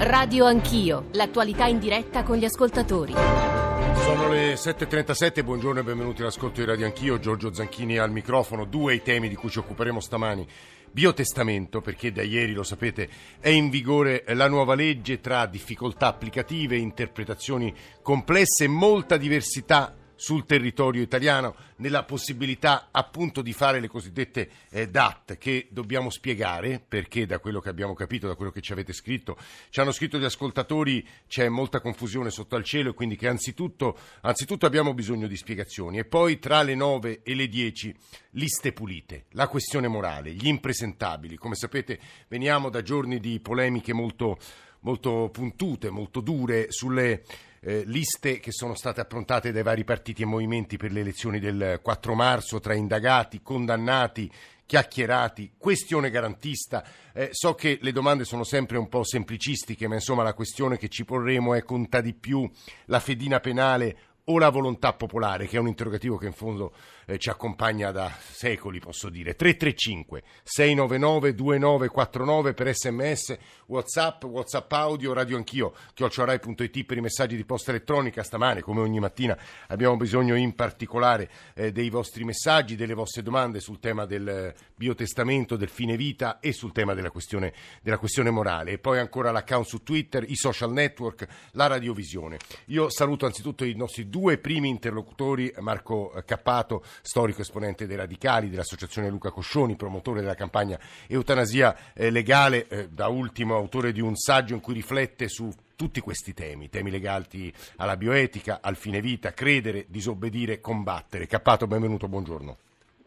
Radio Anch'io, l'attualità in diretta con gli ascoltatori. Sono le 7.37, buongiorno e benvenuti all'ascolto di Radio Anch'io, Giorgio Zanchini al microfono, due i temi di cui ci occuperemo stamani. Biotestamento, perché da ieri, lo sapete, è in vigore la nuova legge tra difficoltà applicative, interpretazioni complesse e molta diversità sul territorio italiano, nella possibilità appunto di fare le cosiddette eh, DAT che dobbiamo spiegare perché da quello che abbiamo capito, da quello che ci avete scritto, ci hanno scritto gli ascoltatori, c'è molta confusione sotto al cielo e quindi che anzitutto, anzitutto abbiamo bisogno di spiegazioni. E poi tra le 9 e le 10 liste pulite, la questione morale, gli impresentabili, come sapete veniamo da giorni di polemiche molto, molto puntute, molto dure sulle eh, liste che sono state approntate dai vari partiti e movimenti per le elezioni del 4 marzo tra indagati, condannati, chiacchierati, questione garantista. Eh, so che le domande sono sempre un po' semplicistiche, ma insomma la questione che ci porremo è conta di più la fedina penale o la volontà popolare, che è un interrogativo che in fondo eh, ci accompagna da secoli, posso dire. 335 699 2949 per sms, whatsapp, whatsapp audio, radio anch'io, chiocciorai.it per i messaggi di posta elettronica. Stamane, come ogni mattina, abbiamo bisogno in particolare eh, dei vostri messaggi, delle vostre domande sul tema del biotestamento, del fine vita e sul tema della questione, della questione morale. E poi ancora l'account su Twitter, i social network, la radiovisione. Io saluto anzitutto i nostri due primi interlocutori, Marco Cappato, storico esponente dei radicali, dell'associazione Luca Coscioni, promotore della campagna Eutanasia eh, Legale, eh, da ultimo autore di un saggio in cui riflette su tutti questi temi, temi legati alla bioetica, al fine vita, credere, disobbedire, combattere. Cappato, benvenuto, buongiorno.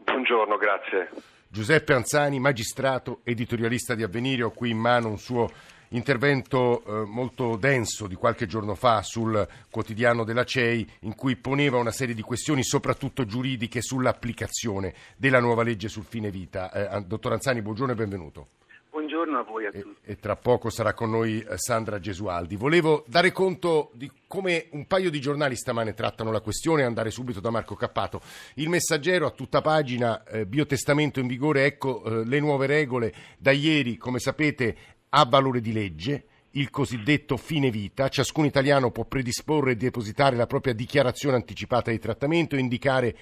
Buongiorno, grazie. Giuseppe Anzani, magistrato, editorialista di Avvenire, ho qui in mano un suo intervento eh, molto denso di qualche giorno fa sul quotidiano della CEI in cui poneva una serie di questioni soprattutto giuridiche sull'applicazione della nuova legge sul fine vita. Eh, dottor Anzani, buongiorno e benvenuto. Buongiorno a voi a tutti. E, e tra poco sarà con noi eh, Sandra Gesualdi. Volevo dare conto di come un paio di giornali stamane trattano la questione e andare subito da Marco Cappato. Il messaggero a tutta pagina, eh, biotestamento in vigore, ecco eh, le nuove regole. Da ieri, come sapete, ha valore di legge, il cosiddetto fine vita. Ciascun italiano può predisporre e depositare la propria dichiarazione anticipata di trattamento e indicare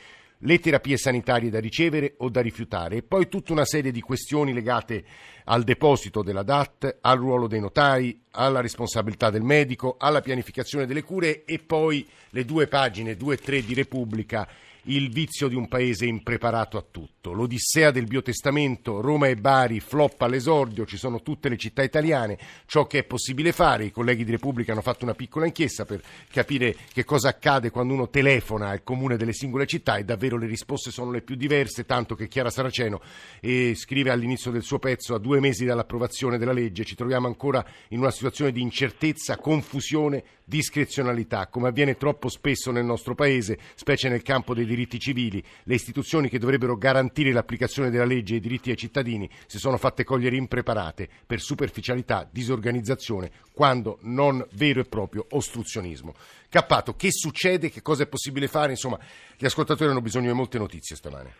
le terapie sanitarie da ricevere o da rifiutare e poi tutta una serie di questioni legate al deposito della DAT, al ruolo dei notai, alla responsabilità del medico, alla pianificazione delle cure e poi le due pagine, due e tre di Repubblica il vizio di un paese impreparato a tutto. L'odissea del biotestamento, Roma e Bari, floppa all'esordio, ci sono tutte le città italiane, ciò che è possibile fare. I colleghi di Repubblica hanno fatto una piccola inchiesta per capire che cosa accade quando uno telefona al comune delle singole città e davvero le risposte sono le più diverse, tanto che Chiara Saraceno eh, scrive all'inizio del suo pezzo, a due mesi dall'approvazione della legge, ci troviamo ancora in una situazione di incertezza, confusione, discrezionalità, come avviene troppo spesso nel nostro Paese, specie nel campo dei diritti civili. Le istituzioni che dovrebbero garantire l'applicazione della legge e i diritti ai cittadini si sono fatte cogliere impreparate per superficialità, disorganizzazione, quando non vero e proprio ostruzionismo. Cappato, che succede? Che cosa è possibile fare? Insomma, gli ascoltatori hanno bisogno di molte notizie stamane.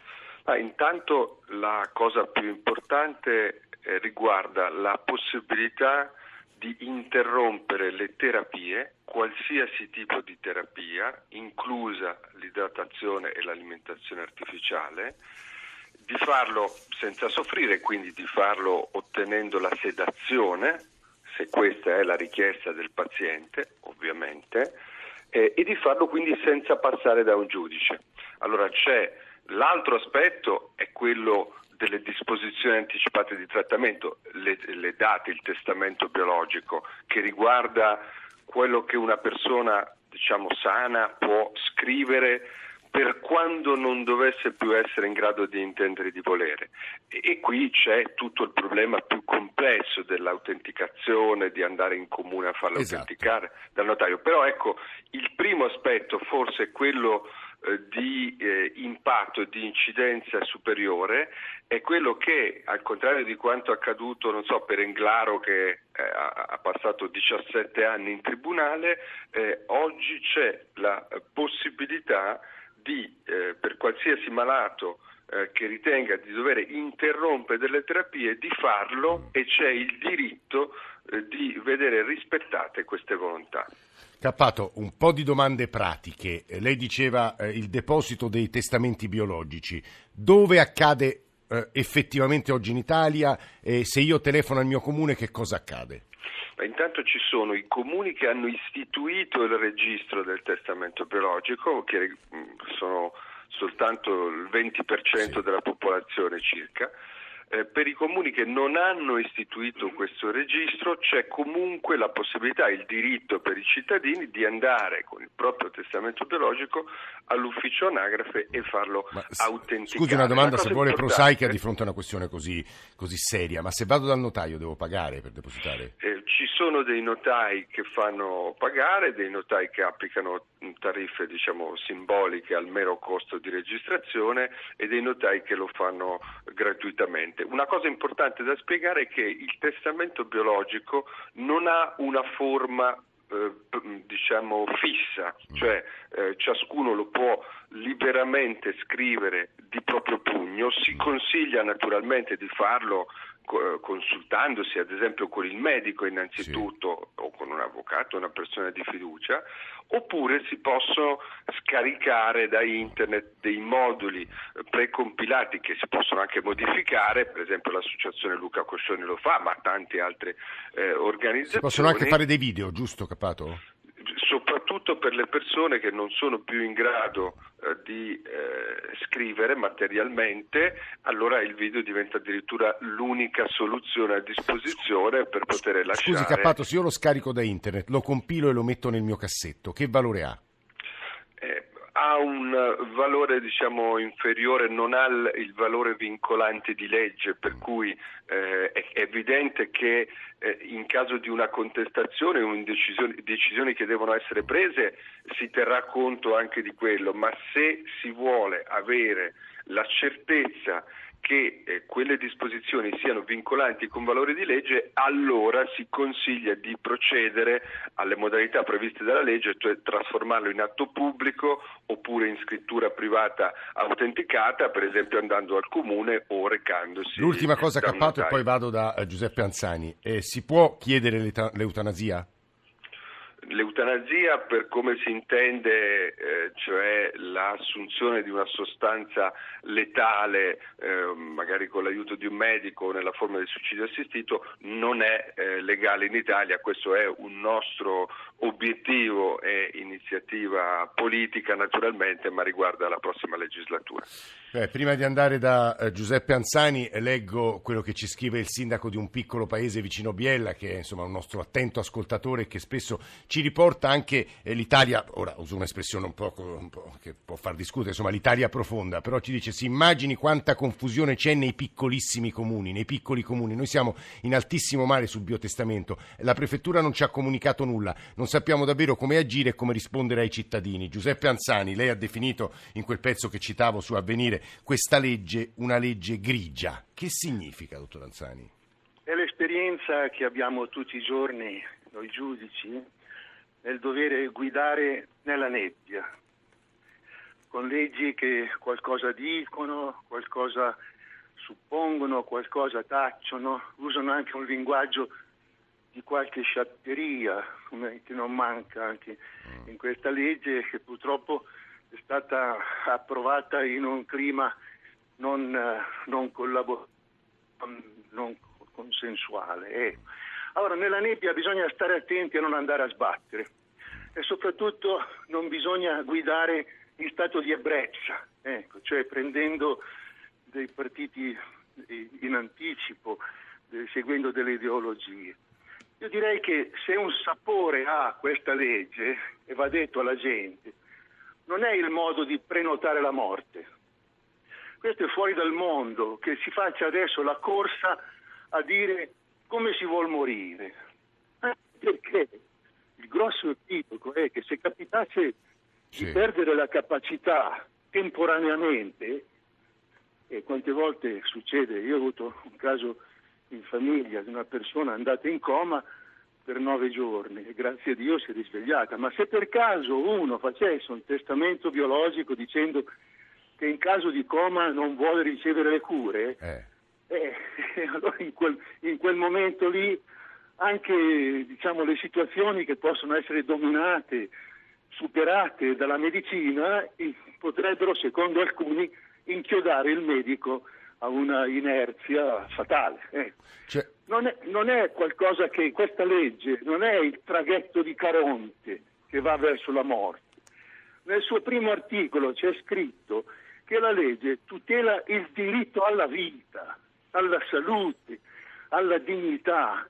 Ah, intanto la cosa più importante eh, riguarda la possibilità di interrompere le terapie, qualsiasi tipo di terapia, inclusa l'idratazione e l'alimentazione artificiale, di farlo senza soffrire, quindi di farlo ottenendo la sedazione, se questa è la richiesta del paziente, ovviamente, eh, e di farlo quindi senza passare da un giudice. Allora c'è l'altro aspetto, è quello delle disposizioni anticipate di trattamento, le, le date, il testamento biologico, che riguarda quello che una persona diciamo sana può scrivere per quando non dovesse più essere in grado di intendere di volere. E, e, qui c'è tutto il problema più complesso dell'autenticazione, di andare in comune a farla esatto. autenticare dal notario. Però ecco, il primo aspetto forse è quello eh, di eh, impatto di incidenza superiore è quello che, al contrario di quanto accaduto, non so, per Englaro che eh, ha, passato 17 anni in tribunale, eh, oggi c'è la possibilità di, per qualsiasi malato che ritenga di dover interrompere delle terapie di farlo e c'è il diritto di vedere rispettate queste volontà. Cappato, un po' di domande pratiche. Eh, lei diceva eh, il deposito dei testamenti biologici. Dove accade eh, effettivamente oggi in Italia? E se io telefono al mio comune, che cosa accade? Ma intanto ci sono i comuni che hanno istituito il registro del testamento biologico, che mm, sono soltanto il 20% sì. della popolazione circa. Eh, per i comuni che non hanno istituito questo registro c'è comunque la possibilità, il diritto per i cittadini di andare con il proprio testamento biologico all'ufficio anagrafe e farlo ma, autenticare. Scusi una domanda, una se vuole prosaica di fronte a una questione così, così, seria, ma se vado dal notaio devo pagare per depositare? Eh, ci sono dei notai che fanno pagare, dei notai che applicano tariffe diciamo, simboliche al mero costo di registrazione e dei notai che lo fanno gratuitamente. Una cosa importante da spiegare è che il testamento biologico non ha una forma eh, diciamo fissa, cioè eh, ciascuno lo può liberamente scrivere di proprio pugno, si consiglia naturalmente di farlo consultandosi ad esempio con il medico innanzitutto sì. o con un avvocato, una persona di fiducia, oppure si possono scaricare da internet dei moduli precompilati che si possono anche modificare, per esempio l'associazione Luca Coscioni lo fa, ma tante altre eh, organizzazioni. Si possono anche fare dei video, giusto Capato? Soprattutto per le persone che non sono più in grado eh, di eh, scrivere materialmente, allora il video diventa addirittura l'unica soluzione a disposizione per poter lasciare. Scusi Cappato, se io lo scarico da internet, lo compilo e lo metto nel mio cassetto, che valore ha? Ha un valore diciamo, inferiore, non ha il valore vincolante di legge, per cui eh, è evidente che eh, in caso di una contestazione o decisioni che devono essere prese si terrà conto anche di quello, ma se si vuole avere la certezza che eh, quelle disposizioni siano vincolanti con valore di legge, allora si consiglia di procedere alle modalità previste dalla legge, cioè trasformarlo in atto pubblico oppure in scrittura privata autenticata, per esempio andando al comune o recandosi. L'ultima cosa cappato e poi vado da eh, Giuseppe Anzani. Eh, si può chiedere l'eutanasia? L'eutanasia per come si intende, eh, cioè l'assunzione di una sostanza letale, eh, magari con l'aiuto di un medico o nella forma del suicidio assistito, non è eh, legale in Italia, questo è un nostro obiettivo e iniziativa politica naturalmente, ma riguarda la prossima legislatura. Eh, prima di andare da eh, Giuseppe Anzani, eh, leggo quello che ci scrive il sindaco di un piccolo paese vicino Biella, che è insomma, un nostro attento ascoltatore e che spesso ci riporta anche eh, l'Italia, ora uso un'espressione un po', un po', che può far discutere, insomma l'Italia profonda, però ci dice si immagini quanta confusione c'è nei piccolissimi comuni, nei piccoli comuni. Noi siamo in altissimo mare sul biotestamento, la prefettura non ci ha comunicato nulla, non sappiamo davvero come agire e come rispondere ai cittadini. Giuseppe Anzani, lei ha definito in quel pezzo che citavo su Avvenire questa legge una legge grigia. Che significa, dottor Anzani? È l'esperienza che abbiamo tutti i giorni, noi giudici, nel dovere guidare nella nebbia, con leggi che qualcosa dicono, qualcosa suppongono, qualcosa tacciono, usano anche un linguaggio di qualche sciatteria che non manca anche in questa legge che purtroppo è stata approvata in un clima non, non, collabor- non consensuale. Eh. Allora, nella nebbia bisogna stare attenti a non andare a sbattere e soprattutto non bisogna guidare in stato di ebbrezza, ecco, cioè prendendo dei partiti in anticipo, seguendo delle ideologie. Io direi che se un sapore ha questa legge, e va detto alla gente, non è il modo di prenotare la morte. Questo è fuori dal mondo, che si faccia adesso la corsa a dire come si vuol morire. Eh, perché il grosso equivoco è che se capitasse sì. di perdere la capacità temporaneamente, e quante volte succede, io ho avuto un caso in famiglia di una persona andata in coma, per nove giorni e grazie a Dio si è risvegliata, ma se per caso uno facesse un testamento biologico dicendo che in caso di coma non vuole ricevere le cure, Eh. Eh, allora in quel, in quel momento lì anche diciamo, le situazioni che possono essere dominate, superate dalla medicina, potrebbero, secondo alcuni, inchiodare il medico a una inerzia fatale. eh. Cioè, Non è, non è qualcosa che questa legge non è il traghetto di Caronte che va verso la morte. Nel suo primo articolo c'è scritto che la legge tutela il diritto alla vita, alla salute, alla dignità.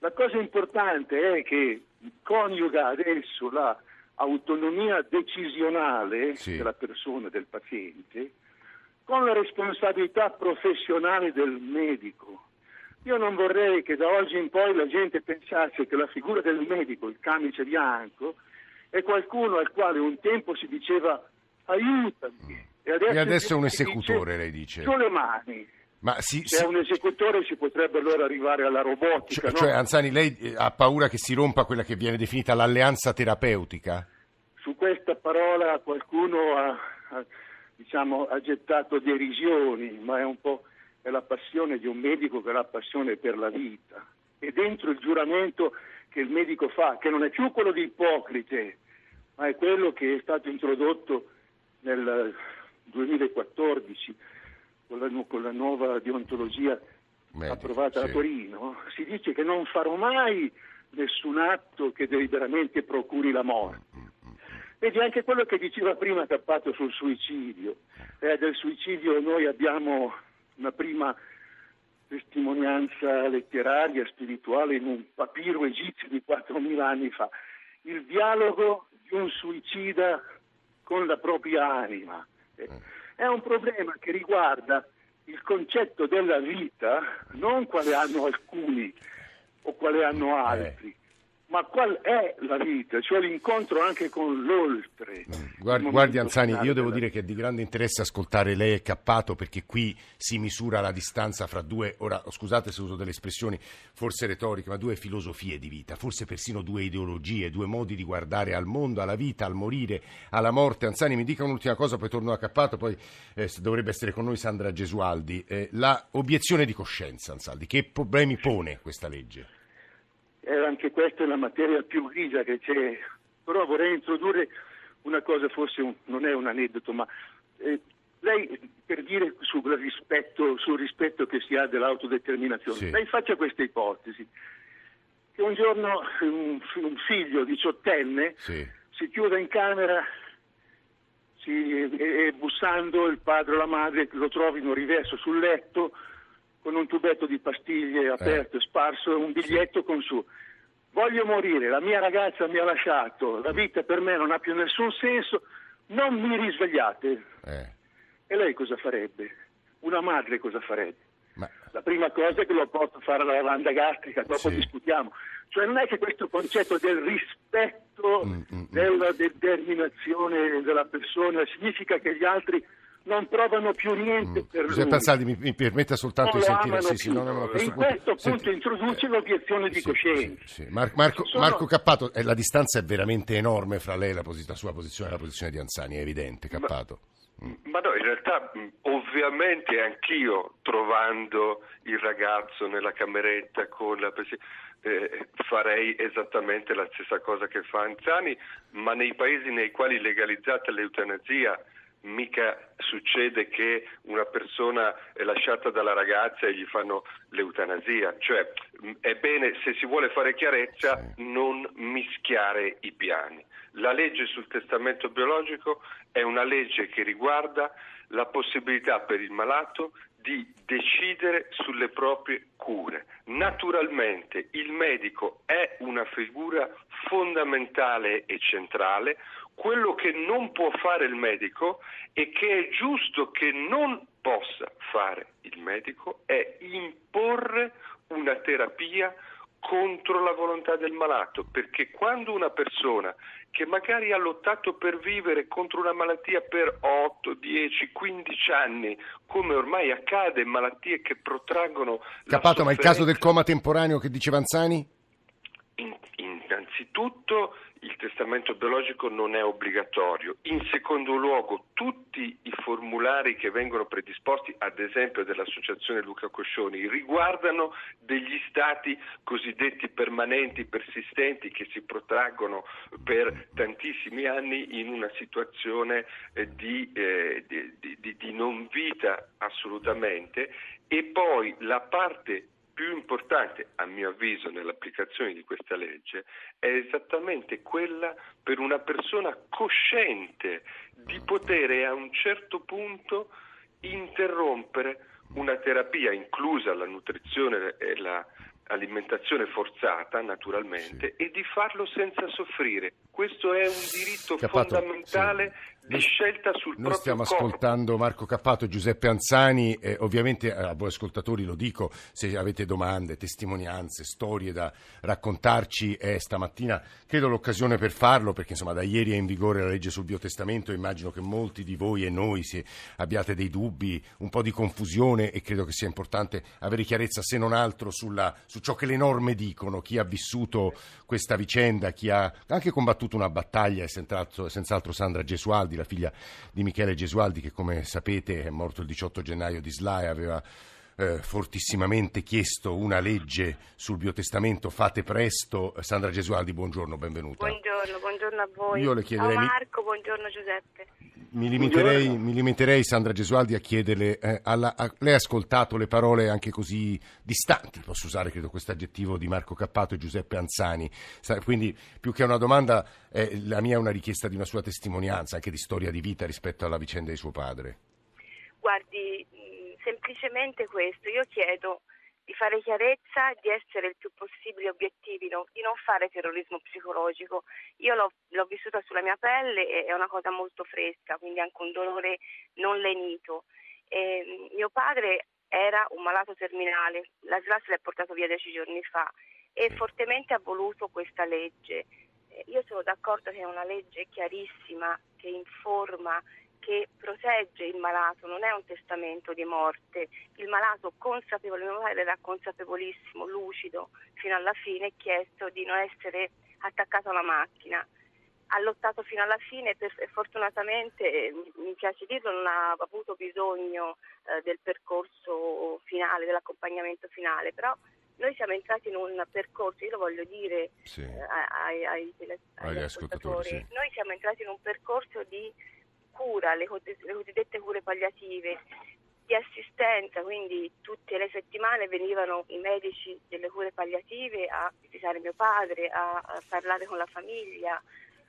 La cosa importante è che coniuga adesso la autonomia decisionale Sì. della persona, del paziente, con la responsabilità professionale del medico. Io non vorrei che da oggi in poi la gente pensasse che la figura del medico, il camice bianco, è qualcuno al quale un tempo si diceva aiutami. E adesso, E adesso è un esecutore, dice, lei dice. Sulle mani. Ma si, Se si- è un esecutore si potrebbe allora arrivare alla robotica. cioè, no? cioè, Anzani, lei eh, ha paura che si rompa quella che viene definita l'alleanza terapeutica? Su questa parola qualcuno ha, ha, diciamo, ha gettato derisioni, ma è un po' è la passione di un medico che è la passione per la vita. E dentro il giuramento che il medico fa, che non è più quello di Ipocrite, ma è quello che è stato introdotto nel 2014 con la, con la nuova deontologia Medica, approvata sì. a Torino, si dice che non farò mai nessun atto che deliberamente procuri la morte. Vedi anche quello che diceva prima Cappato sul suicidio. Eh, del suicidio noi abbiamo una prima testimonianza letteraria, spirituale, in un papiro egizio di 4.000 anni fa. Il dialogo di un suicida con la propria anima. Eh, È un problema che riguarda il concetto della vita, non quale hanno alcuni o quale hanno altri, ma qual è la vita, cioè l'incontro anche con l'oltre. Mm. Guardi, guardi, Anzani, io devo dire che è di grande interesse ascoltare lei e Cappato perché qui si misura la distanza fra due, ora scusate se uso delle espressioni forse retoriche, ma due filosofie di vita, forse persino due ideologie, due modi di guardare al mondo, alla vita, al morire, alla morte. Anzani, mi dica un'ultima cosa, poi torno a Cappato, poi eh, dovrebbe essere con noi Sandra Gesualdi. Eh, la obiezione di coscienza, Anzaldi, che problemi pone questa legge? Anche questa è la materia più grigia che c'è, però vorrei introdurre una cosa, forse un- non è un aneddoto, ma eh, lei per dire sul rispetto, sul rispetto che si ha dell'autodeterminazione, Sì. lei faccia questa ipotesi, che un giorno un, un figlio diciottenne Sì. si chiude in camera si- e, e bussando il padre o la madre lo trovino riverso sul letto con un tubetto di pastiglie aperto e sparso e un biglietto con su voglio morire, la mia ragazza mi ha lasciato, la vita per me non ha più nessun senso, non mi risvegliate. Eh, E lei cosa farebbe? Una madre cosa farebbe? ma... La prima cosa è che lo porto a fare la lavanda gastrica, dopo Sì. discutiamo. Cioè non è che questo concetto del rispetto Mm, mm, mm. della determinazione della persona significa che gli altri non provano più niente per lui. Giuseppe Ansaldi, mi, mi permetta soltanto di sentire... Sì, sì, no, no, no, questo in punto- questo senti- punto introduce l'obiezione di Sì, coscienza. sì. Mar- Marco, sono- Marco Cappato, eh, la distanza è veramente enorme fra lei e la, posi- la sua posizione e la posizione di Anzani, è evidente, Cappato. Ma no, in realtà mh, ovviamente anch'io trovando il ragazzo nella cameretta con la eh, farei esattamente la stessa cosa che fa Anzani, ma nei paesi nei quali legalizzata l'eutanasia mica succede che una persona è lasciata dalla ragazza e gli fanno l'eutanasia, cioè è bene se si vuole fare chiarezza non mischiare i piani. La legge sul testamento biologico è una legge che riguarda la possibilità per il malato di decidere sulle proprie cure. Naturalmente il medico è una figura fondamentale e centrale, quello che non può fare il medico e che è giusto che non possa fare il medico è imporre una terapia contro la volontà del malato, perché quando una persona che magari ha lottato per vivere contro una malattia per 8, 10, 15 anni, come ormai accade malattie che protraggono la Cappato, ma il caso del coma temporaneo che diceva Anzani? in- innanzitutto il testamento biologico non è obbligatorio. In secondo luogo, tutti i formulari che vengono predisposti, ad esempio dell'Associazione Luca Coscioni, riguardano degli stati cosiddetti permanenti, persistenti, che si protraggono per tantissimi anni in una situazione eh, di, eh, di, di, di non vita assolutamente. E poi la parte più importante, a mio avviso, nell'applicazione di questa legge è esattamente quella per una persona cosciente di poter a un certo punto interrompere una terapia, inclusa la nutrizione e l'alimentazione forzata, naturalmente, sì. e di farlo senza soffrire. Questo è un diritto Cappato, fondamentale sì di scelta sul Noi stiamo corpo. ascoltando Marco Cappato e Giuseppe Anzani, eh, ovviamente a voi ascoltatori lo dico, se avete domande, testimonianze, storie da raccontarci è stamattina, credo l'occasione per farlo perché insomma da ieri è in vigore la legge sul biotestamento, immagino che molti di voi e noi se abbiate dei dubbi, un po' di confusione e credo che sia importante avere chiarezza se non altro sulla, su ciò che le norme dicono, chi ha vissuto questa vicenda, chi ha anche combattuto una battaglia è senz'altro, senz'altro Sandra Gesualdi la figlia di Michele Gesualdi, che come sapete è morto il 18 gennaio di Sla aveva eh, fortissimamente chiesto una legge sul biotestamento, fate presto. Sandra Gesualdi, buongiorno, benvenuta. Buongiorno, buongiorno a voi. Io le chiederei... Ciao Marco, buongiorno Giuseppe. Mi limiterei, mi limiterei, Sandra Gesualdi, a chiederle, eh, alla, a, lei ha ascoltato le parole anche così distanti, posso usare credo questo aggettivo di Marco Cappato e Giuseppe Anzani, quindi più che una domanda, eh, la mia è una richiesta di una sua testimonianza, anche di storia di vita rispetto alla vicenda di suo padre. Guardi, semplicemente questo, io chiedo di fare chiarezza, di essere il più possibile obiettivi, no? di non fare terrorismo psicologico. Io l'ho, l'ho, vissuta sulla mia pelle e è una cosa molto fresca, quindi anche un dolore non lenito. E, mio padre era un malato terminale, la SLA se l'è portato via dieci giorni fa e fortemente ha voluto questa legge. Io sono d'accordo che è una legge chiarissima, che informa, che protegge il malato, non è un testamento di morte. Il malato consapevole, mio padre era consapevolissimo, lucido, fino alla fine, chiesto di non essere attaccato alla macchina. Ha lottato fino alla fine e fortunatamente, mi piace dirlo, non ha avuto bisogno eh, del percorso finale, dell'accompagnamento finale, però noi siamo entrati in un percorso, io lo voglio dire sì. eh, ai, ai, ai, agli ascoltatori, sì. noi siamo entrati in un percorso di cura, le, le cosiddette cure palliative, di assistenza, quindi tutte le settimane venivano i medici delle cure palliative a visitare mio padre, a, a parlare con la famiglia,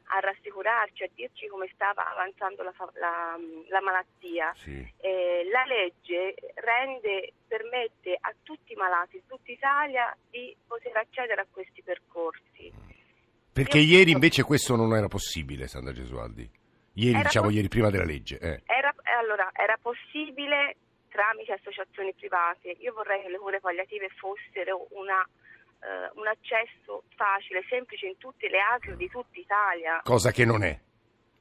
a rassicurarci, a dirci come stava avanzando la, la, la malattia. Sì. Eh, la legge rende, permette a tutti i malati tutta Italia di poter accedere a questi percorsi. Perché Io ieri invece questo non era possibile, Sandra Gesualdi. Ieri, era diciamo, poss- ieri prima della legge. Eh. Era, allora, era possibile tramite associazioni private. Io vorrei che le cure palliative fossero una, uh, un accesso facile, semplice in tutte le ASL di tutta Italia. Cosa che non è.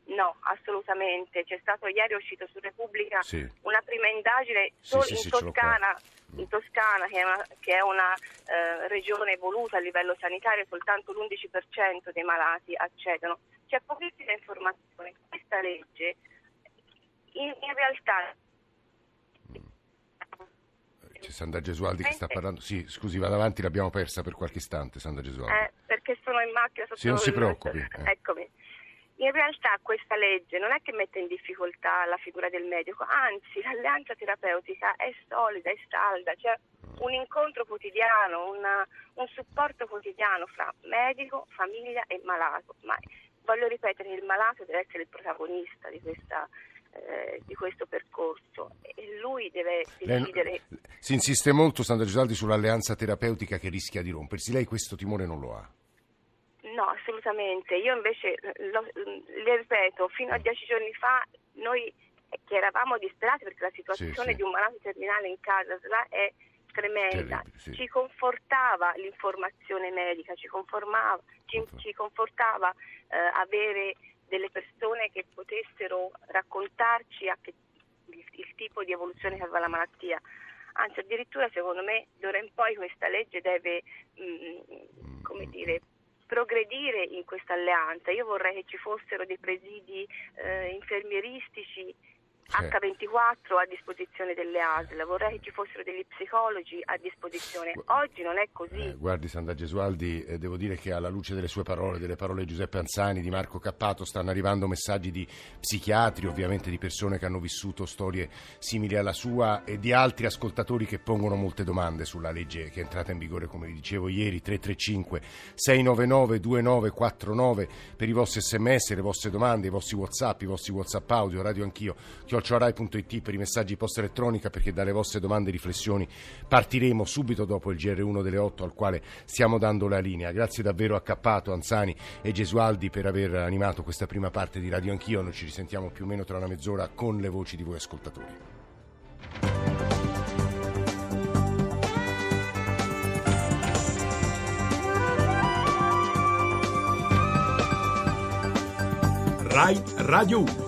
No, assolutamente. C'è stato ieri è uscito su Repubblica sì. una prima indagine solo sì, sì, in, Toscana, in, Toscana, che è una, che è una eh, regione evoluta a livello sanitario, soltanto l'11% dei malati accedono. C'è pochissima informazione. Questa legge in, in realtà c'è Sandra Gesualdi che sta parlando. Sì, scusi, vado avanti, l'abbiamo persa per qualche istante, Sandra Gesualdi. Eh, perché sono in macchina. Sì, non si preoccupi. Eh. Eccomi. In realtà questa legge non è che mette in difficoltà la figura del medico, anzi l'alleanza terapeutica è solida, è salda, c'è un incontro quotidiano, una, un supporto quotidiano fra medico, famiglia e malato. Ma voglio ripetere, il malato deve essere il protagonista di, questa, eh, di questo percorso e lui deve decidere. Lei, si insiste molto, Sandra Gisaldi, sull'alleanza terapeutica che rischia di rompersi. Lei questo timore non lo ha? No, assolutamente. Io invece, lo, le ripeto, fino a dieci giorni fa noi che eravamo disperati perché la situazione sì, sì. di un malato terminale in casa è tremenda, sì. ci confortava l'informazione medica, ci, ci, ci confortava eh, avere delle persone che potessero raccontarci che, il, il tipo di evoluzione che aveva la malattia anzi addirittura secondo me d'ora in poi questa legge deve mh, mm, come dire progredire in questa alleanza. Io vorrei che ci fossero dei presidi eh, infermieristici H24 a disposizione delle ASL, vorrei che ci fossero degli psicologi a disposizione. Oggi non è così. Eh, guardi Sandra Gesualdi, eh, devo dire che alla luce delle sue parole, delle parole di Giuseppe Anzani, di Marco Cappato, stanno arrivando messaggi di psichiatri, ovviamente di persone che hanno vissuto storie simili alla sua e di altri ascoltatori che pongono molte domande sulla legge che è entrata in vigore, come vi dicevo ieri, 335 699 2949 per i vostri sms, le vostre domande, i vostri whatsapp, i vostri whatsapp audio, radio anch'io chiocciorai.it per i messaggi post elettronica perché dalle vostre domande e riflessioni partiremo subito dopo il GR1 delle 8 al quale stiamo dando la linea. Grazie davvero a Cappato, Anzani e Gesualdi per aver animato questa prima parte di Radio Anch'io. Noi ci risentiamo più o meno tra una mezz'ora con le voci di voi ascoltatori. Rai Radio 1